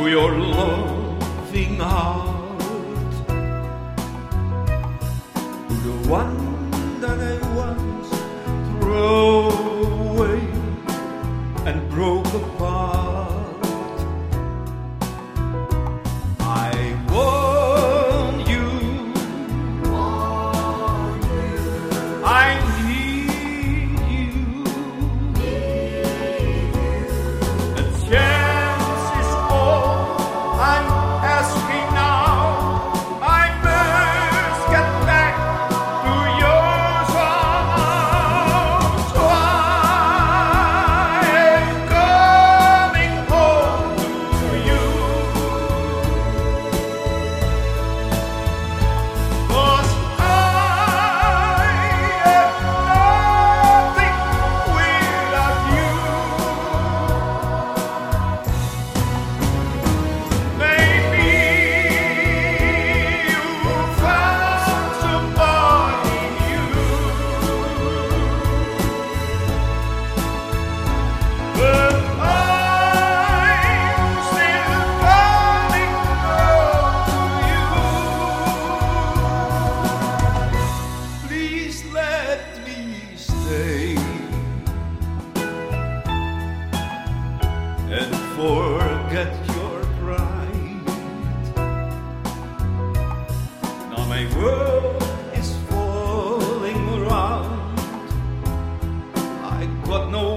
to your loving heart. The one that I once threw away and broke apart. forget your pride. Now my world is falling around. I got no